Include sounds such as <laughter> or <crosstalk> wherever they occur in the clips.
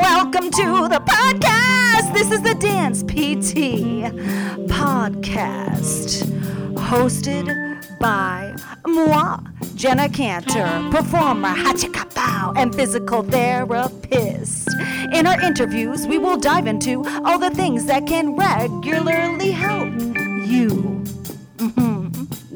Welcome to the podcast. This is the Dance PT podcast, hosted by moi, Jenna Cantor, performer, hachikapow, and physical therapist. In our interviews, we will dive into all the things that can regularly help you. Mhm.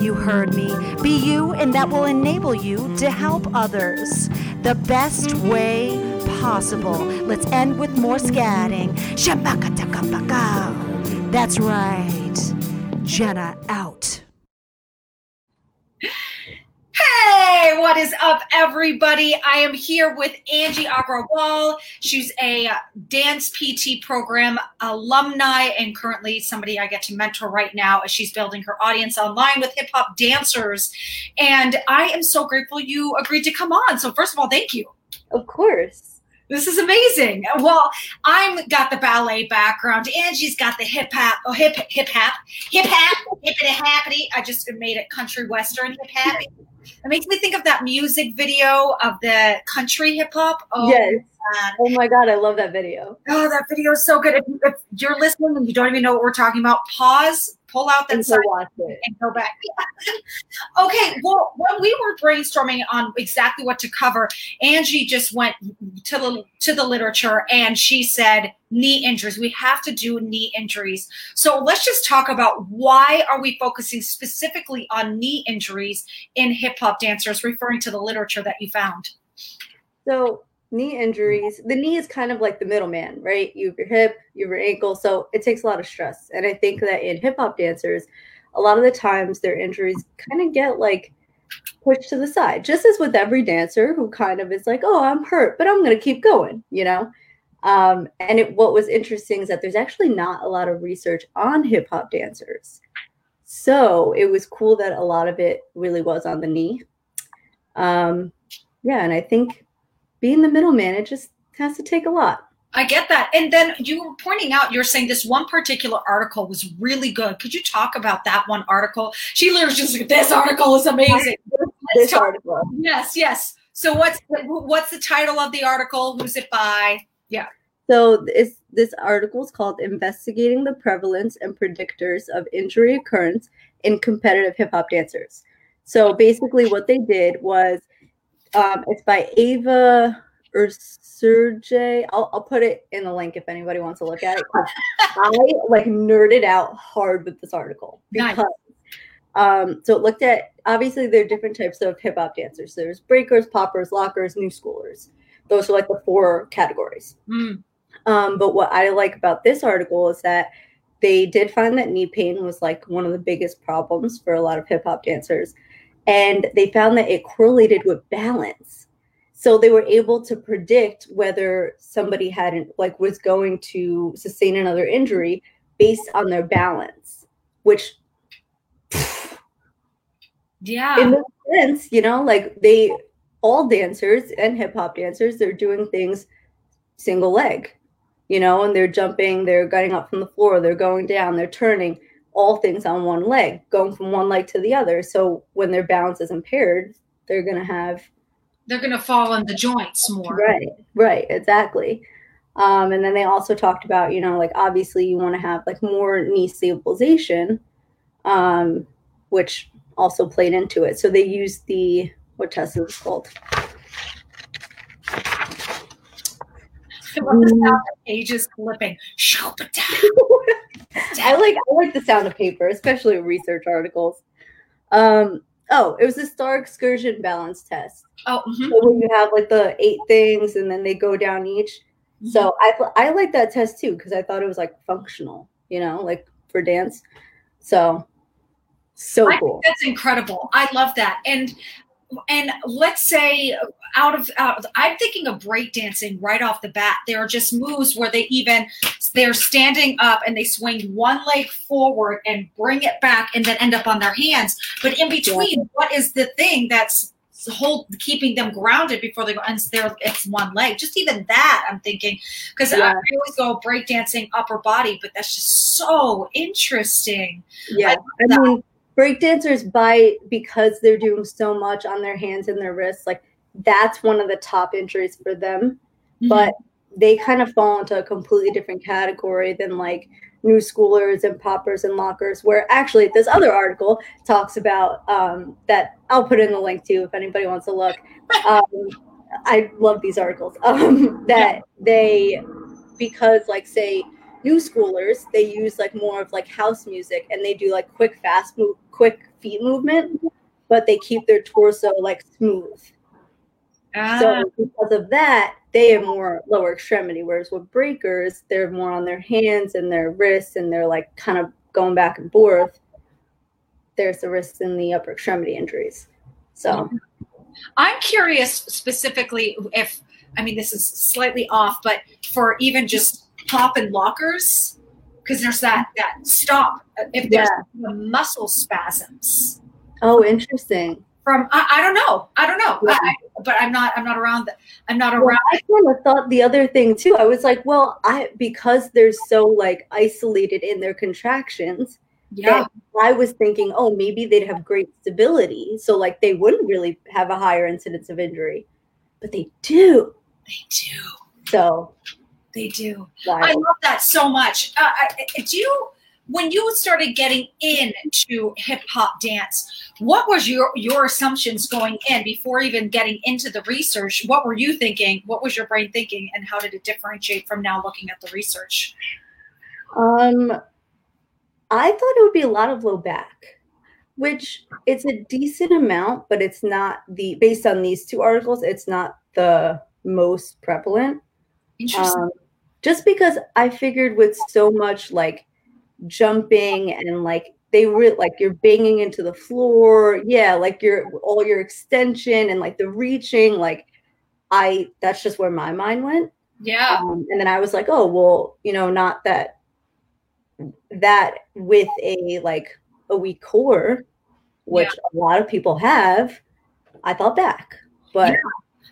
You heard me. Be you, and that will enable you to help others the best way possible. Let's end with more scatting. That's right. Jenna out. Hey, what is up, everybody? I am here with Angie Agrawal. She's a dance PT program alumni and currently somebody I get to mentor right now as she's building her audience online with hip hop dancers. And I am so grateful you agreed to come on. So, first of all, thank you. Of course. This is amazing. Well, I'm got the ballet background. Angie's got the hip hop, oh hip hip hop, hip hop, hip hippity happity. I just made it country western hip hop. It makes me think of that music video of the country hip hop. Oh, yes. Oh my god, I love that video. Oh, that video is so good. If, if you're listening and you don't even know what we're talking about, pause, pull out that And side watch it. and go back. <laughs> okay, well, when we were brainstorming on exactly what to cover, Angie just went to the to the literature and she said knee injuries. We have to do knee injuries. So let's just talk about why are we focusing specifically on knee injuries in hip hop dancers, referring to the literature that you found. So knee injuries, the knee is kind of like the middleman, right? You have your hip, you have your ankle, so it takes a lot of stress. And I think that in hip hop dancers, a lot of the times their injuries kind of get like pushed to the side, just as with every dancer who kind of is like, oh, I'm hurt, but I'm going to keep going, you know? Um, and it, what was interesting is that there's actually not a lot of research on hip hop dancers. So it was cool that a lot of it really was on the knee. Um, yeah, and I think being the middleman, it just has to take a lot. I get that. And then you were pointing out, you're saying this one particular article was really good. Could you talk about that one article? She literally just like, this article is amazing. This article. Yes, yes. So what's the, what's the title of the article? Who's it by? Yeah. So this this article is called "Investigating the Prevalence and Predictors of Injury Occurrence in Competitive Hip Hop Dancers." So basically, what they did was, um, it's by Eva Ursej. I'll I'll put it in the link if anybody wants to look at it. <laughs> I like nerded out hard with this article Nice. because. Um, so it looked at obviously there are different types of hip hop dancers. There's breakers, poppers, lockers, new schoolers. Those are like the four categories. Mm, Um, but what I like about this article is that they did find that knee pain was like one of the biggest problems for a lot of hip hop dancers. And they found that it correlated with balance. So they were able to predict whether somebody hadn't like was going to sustain another injury based on their balance, which yeah. in this sense, you know, like they all dancers and hip hop dancers, they're doing things single leg, you know, and they're jumping, they're getting up from the floor, they're going down, they're turning, all things on one leg, going from one leg to the other. So when their balance is impaired, they're gonna have They're going to fall in the joints more. right, right, exactly. Um, and then they also talked about, you know, like obviously you want to have like more knee stabilization, um, which also played into it. So they used the what test is it called? <laughs> What the sound of pages flipping. <laughs> I like I like the sound of paper, especially research articles. Um, oh, it was a star excursion balance test. Oh, mhm. So when you have like the eight things and then they go down each. So I I like that test too because I thought it was like functional, you know, like for dance. So so I cool. that's incredible. I love that. And and let's say out of out, I'm thinking of breakdancing right off the bat. There are just moves where they even they're standing up and they swing one leg forward and bring it back and then end up on their hands. But in between, yeah. what is the thing that's hold keeping them grounded before they go and there it's one leg just even that i'm thinking because yeah. I, I, always go breakdancing upper body but that's just so interesting yeah i, I mean breakdancers by because they're doing so much on their hands and their wrists like that's one of the top injuries for them. Mm-hmm. but they kind of fall into a completely different category than like new schoolers and poppers and lockers where actually this other article talks about um, that i'll put in the link too if anybody wants to look. Um, i love these articles. <laughs> Um, that they because like say new schoolers they use like more of like house music and they do like quick fast move quick feet movement but they keep their torso like smooth. Ah. so because of that they have more lower extremity whereas with breakers they're more on their hands and their wrists and they're like kind of going back and forth. There's the risks in the upper extremity injuries. So. I'm curious specifically if i mean this is slightly off but for even just pop and lockers because there's that that stop if there's yeah. muscle spasms. Oh, interesting. From I, I don't know, I don't know, yeah. I, but I'm not I'm not around. The, I'm not well, around. I kind of thought the other thing too. I was like, well, I because they're so like isolated in their contractions. Yeah. I was thinking, oh, maybe they'd have great stability, so like they wouldn't really have a higher incidence of injury, but they do. They do. So they do. Wow. I love that so much. Uh, I, do you, when you started getting into hip hop dance, what was your your assumptions going in before even getting into the research? What were you thinking? What was your brain thinking, and how did it differentiate from now looking at the research? Um, I thought it would be a lot of low back, which it's a decent amount, but it's not the based on these two articles. It's not the most prevalent. Interesting. Um, just because I figured with so much like jumping and like they were like you're banging into the floor, yeah, like your all your extension and like the reaching, like I that's just where my mind went. Yeah. Um, and then I was like, oh well, you know, not that that with a like a weak core, which yeah. a lot of people have, I thought back. But yeah.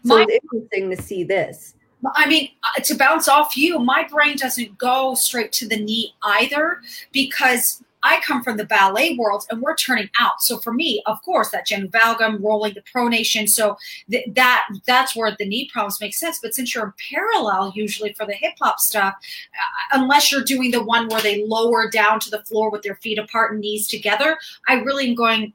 so my- it's interesting to see this. I mean, uh, to bounce off you, my brain doesn't go straight to the knee either because I come from the ballet world and we're turning out. So for me, of course, that genu valgum, rolling the pronation. So th- that that's where the knee problems make sense. But since you're in parallel, usually for the hip hop stuff, uh, unless you're doing the one where they lower down to the floor with their feet apart and knees together, I really am going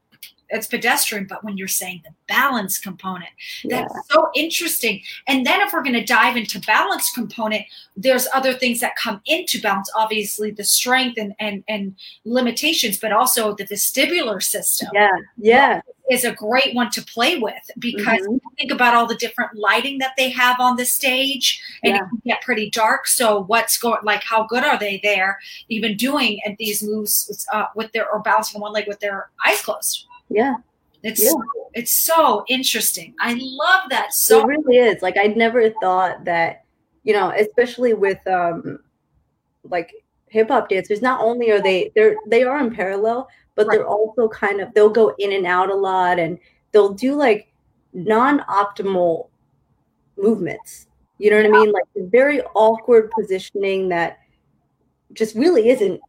it's pedestrian but when you're saying the balance component that's yeah. so interesting and then if we're going to dive into balance component there's other things that come into balance obviously the strength and and, and limitations but also the vestibular system yeah yeah is a great one to play with because mm-hmm. think about all the different lighting that they have on the stage and yeah. it can get pretty dark so what's going like how good are they there even doing at these moves uh, with their or balancing one leg with their eyes closed yeah. It's yeah. it's so interesting. I love that so It really is. Like I never thought that, you know, especially with um like hip hop dancers, not only are they they're they are in parallel, but right. they're also kind of they'll go in and out a lot and they'll do like non-optimal movements. You know what yeah. I mean? Like very awkward positioning that just really isn't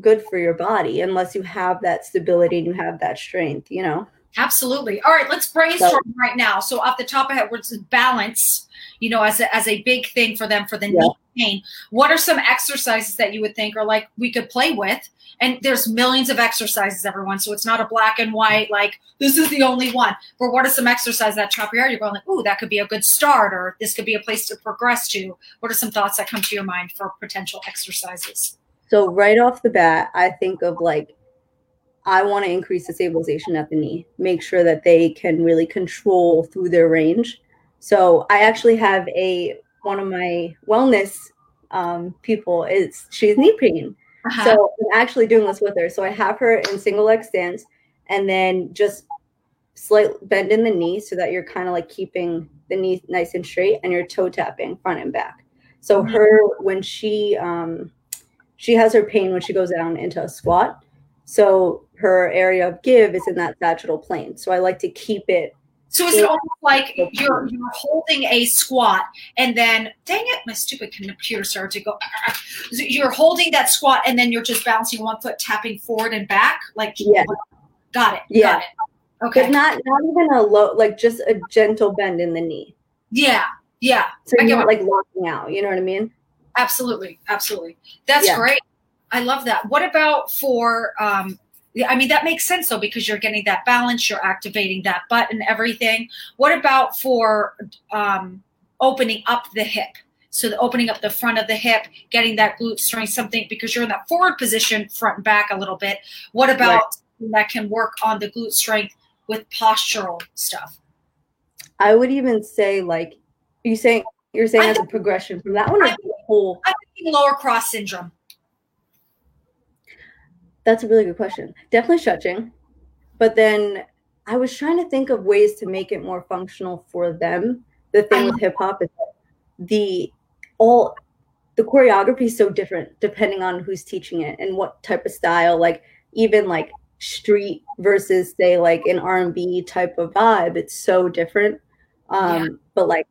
good for your body unless you have that stability and you have that strength, you know? Absolutely. All right, let's brainstorm so, right now. So off the top of head, what's balance, you know, as a, as a big thing for them for the yeah. knee pain. What are some exercises that you would think are like we could play with? And there's millions of exercises, everyone. So it's not a black and white, like this is the only one. But what are some exercises that top your? You're going like, ooh, that could be a good start, or this could be a place to progress to. What are some thoughts that come to your mind for potential exercises? So right off the bat, I think of like I want to increase the stabilization at the knee, make sure that they can really control through their range. So I actually have a one of my wellness um, people is she's knee pain. Uh-huh. So I'm actually doing this with her. So I have her in single leg stance and then just slight bend in the knee so that you're kind of like keeping the knee nice and straight and you're toe tapping front and back. So Mhm. her when she um she has her pain when she goes down into a squat. So her area of give is in that sagittal plane. So I like to keep it So is it almost like you're you're holding a squat and then dang it, my stupid computer started to go. <laughs> You're holding that squat and then you're just bouncing one foot, tapping forward and back. Like Yeah. got it. Yeah. Got it. Okay. but not not even a low like just a gentle bend in the knee. yeah. Yeah. So you're not like locking out. You know what I mean? Absolutely, absolutely. That's Yeah. great. I love that. What about for um I mean that makes sense though because you're getting that balance, you're activating that butt and everything. What about for um opening up the hip? So the opening up the front of the hip, getting that glute strength, something because you're in that forward position, front and back a little bit. What about something that can work on the glute strength with postural stuff? I would even say like you saying you're saying as a progression from that one or I- whole I'm thinking lower cross syndrome. That's a really good question. Definitely stretching. But then I was trying to think of ways to make it more functional for them. The thing with hip hop is that the all the choreography is so different depending on who's teaching it and what type of style. Like even like street versus say like an R&B type of vibe, it's so different. Um Yeah. but like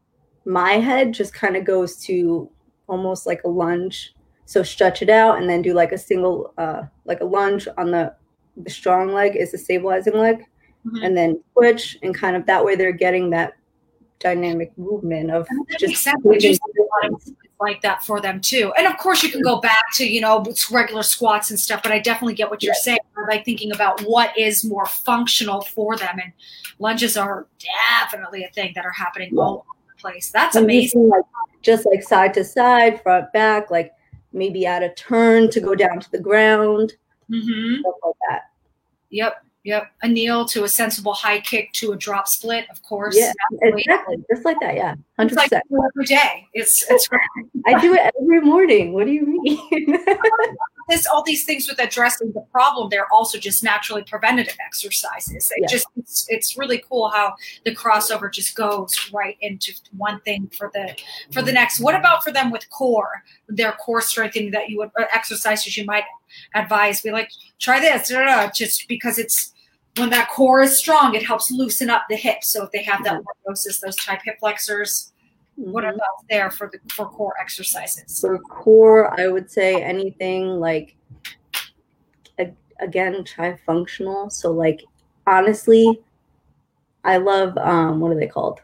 my head just kind of goes to almost like a lunge so stretch it out and then do like a single, uh, like a lunge on the the strong leg is the stabilizing leg, Mhm. and then switch and kind of that way they're getting that dynamic movement of just makes sense. I do moving see a lot of movements like that for them too. And of course, you can go back to you know regular squats and stuff. But I definitely get what you're saying. I like thinking about what is more functional for them, and lunges are definitely a thing that are happening Yeah. all over the place. That's and amazing. like just like side to side, front back, like maybe add a turn to go down to the ground, hmm stuff like that. Yep, yep. A kneel to a sensible high kick to a drop split, of course. Yeah, Absolutely. exactly, just like that. Yeah, hundred like percent. every day. It's it's <laughs> great. I do it every morning. What do you mean? <laughs> this all these things with addressing the problem they're also just naturally preventative exercises. It just it's, it's really cool how the crossover just goes right into one thing for the for the next. What about for them with core their core strengthening that you would uh, exercises you might advise? Be like try this da, da, da, just because it's when that core is strong it helps loosen up the hips so if they have that mm-hmm. lordosis those type hip flexors what Mhm. about there for the for core exercises? For core i would say anything like again try functional so like honestly i love um what are they called?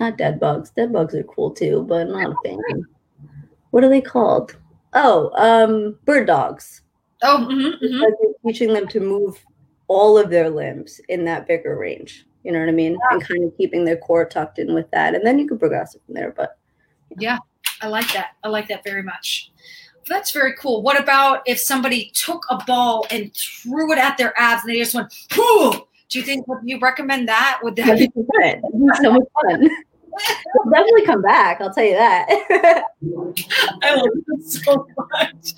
Not dead bugs. Dead bugs are cool too but not a fan. What are they called? Oh um bird dogs. Oh mhm, mhm. because you're teaching them to move all of their limbs in that bigger range you know what i mean and kind of keeping their core tucked in with that and then you can progress it from there but Yeah, I like that. I like that very much. That's very cool. What about if somebody took a ball and threw it at their abs and they just went, Pooh! do you think would you recommend that? Would that be 100%. It'd be so much fun. I'll definitely come back. I'll tell you that. <laughs> I love it so much.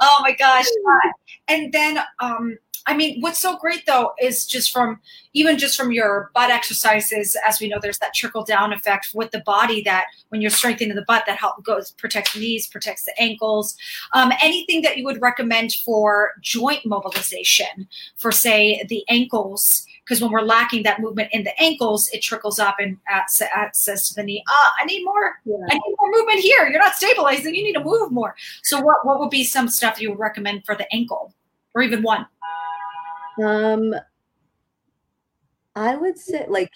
Oh my gosh. <laughs> And then um I mean, what's so great though is just from even just from your butt exercises, as we know, there's that trickle down effect with the body that when you're strengthening the butt, that help goes protects the knees, protects the ankles. Um, anything that you would recommend for joint mobilization for say the ankles, because when we're lacking that movement in the ankles, it trickles up and says to the knee, ah, I need more I need more movement here. You're not stabilizing. You need to move more. So, what what would be some stuff you would recommend for the ankle, or even one? Um, I would say like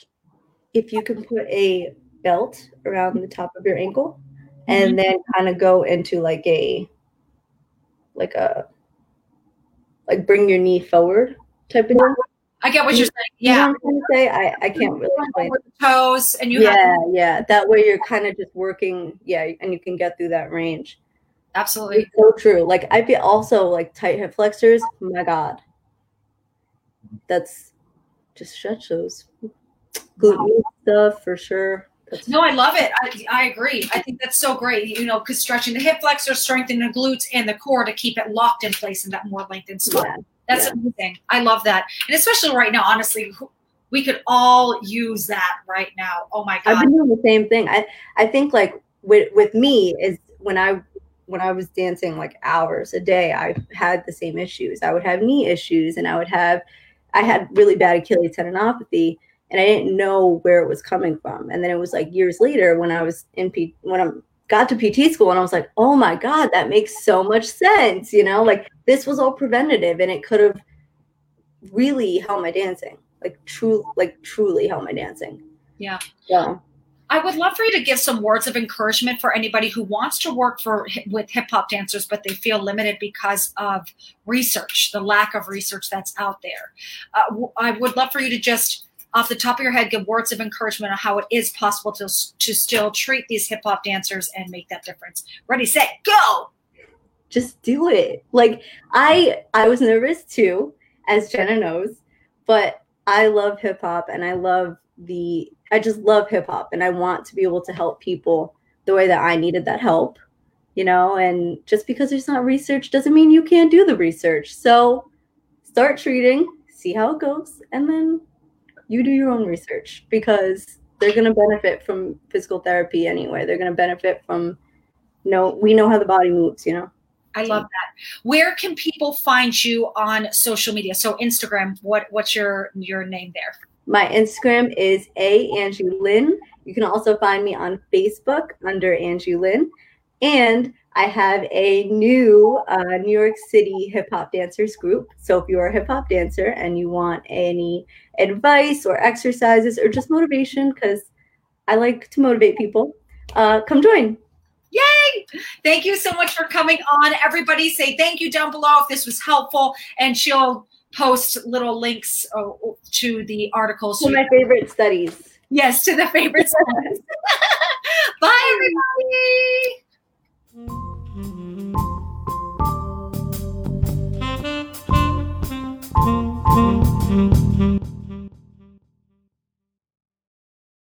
if you can put a belt around the top of your ankle and then kind of go into like a like a like bring your knee forward type of thing. I get what you're saying. You know Yeah, to say? I, I can't really explain. toes, and you yeah, have yeah. That way you're kind of just working, yeah, and you can get through that range. absolutely. It's so true. Like I feel also like tight hip flexors. My God, that's just stretch those glute med stuff for sure. That's, No, I love it. I, I agree. I think that's so great. You know, because stretching the hip flexor, strengthening the glutes and the core to keep it locked in place in that more lengthened spot. yeah, That's Yeah. amazing. I love that. And especially right now, honestly, we could all use that right now. Oh my God. I've been doing the same thing. I I think like with with me is when I when I was dancing like hours a day, I had the same issues. I would have knee issues, and I would have I had really bad Achilles tendinopathy, and I didn't know where it was coming from. And then it was like years later when I was in P when I got to PT school, and I was like, oh my god, that makes so much sense. You know, like this was all preventative, and it could have really helped my dancing. Like true, like truly helped my dancing. Yeah. Yeah. I would love for you to give some words of encouragement for anybody who wants to work for with hip hop dancers, but they feel limited because of research, the lack of research that's out there. Uh, I would love for you to just, off the top of your head, give words of encouragement on how it is possible to to still treat these hip hop dancers and make that difference. Ready, set, go! just do it. Like I I was nervous too, as Jenna knows, but I love hip hop and I love the I just love hip hop and I want to be able to help people the way that I needed that help. You know, and just because there's not research doesn't mean you can't do the research. So start treating, see how it goes, and then you do your own research because they're going to benefit from physical therapy anyway. They're going to benefit from no, we know how the body moves, you know. I love that. Where can people find you on social media? So Instagram, what what's your your name there? My Instagram is a Angie Lynn. You can also find me on Facebook under Angie Lynn, and I have a new uh, New York City hip hop dancers group. So if you're a hip hop dancer and you want any advice or exercises or just motivation, because I like to motivate people, uh, come join. Yay! Thank you so much for coming on. Everybody say thank you down below if this was helpful, and she'll post little links uh, to the articles. To my favorite studies. Yes, to the favorite <laughs> studies. <laughs> Bye, everybody.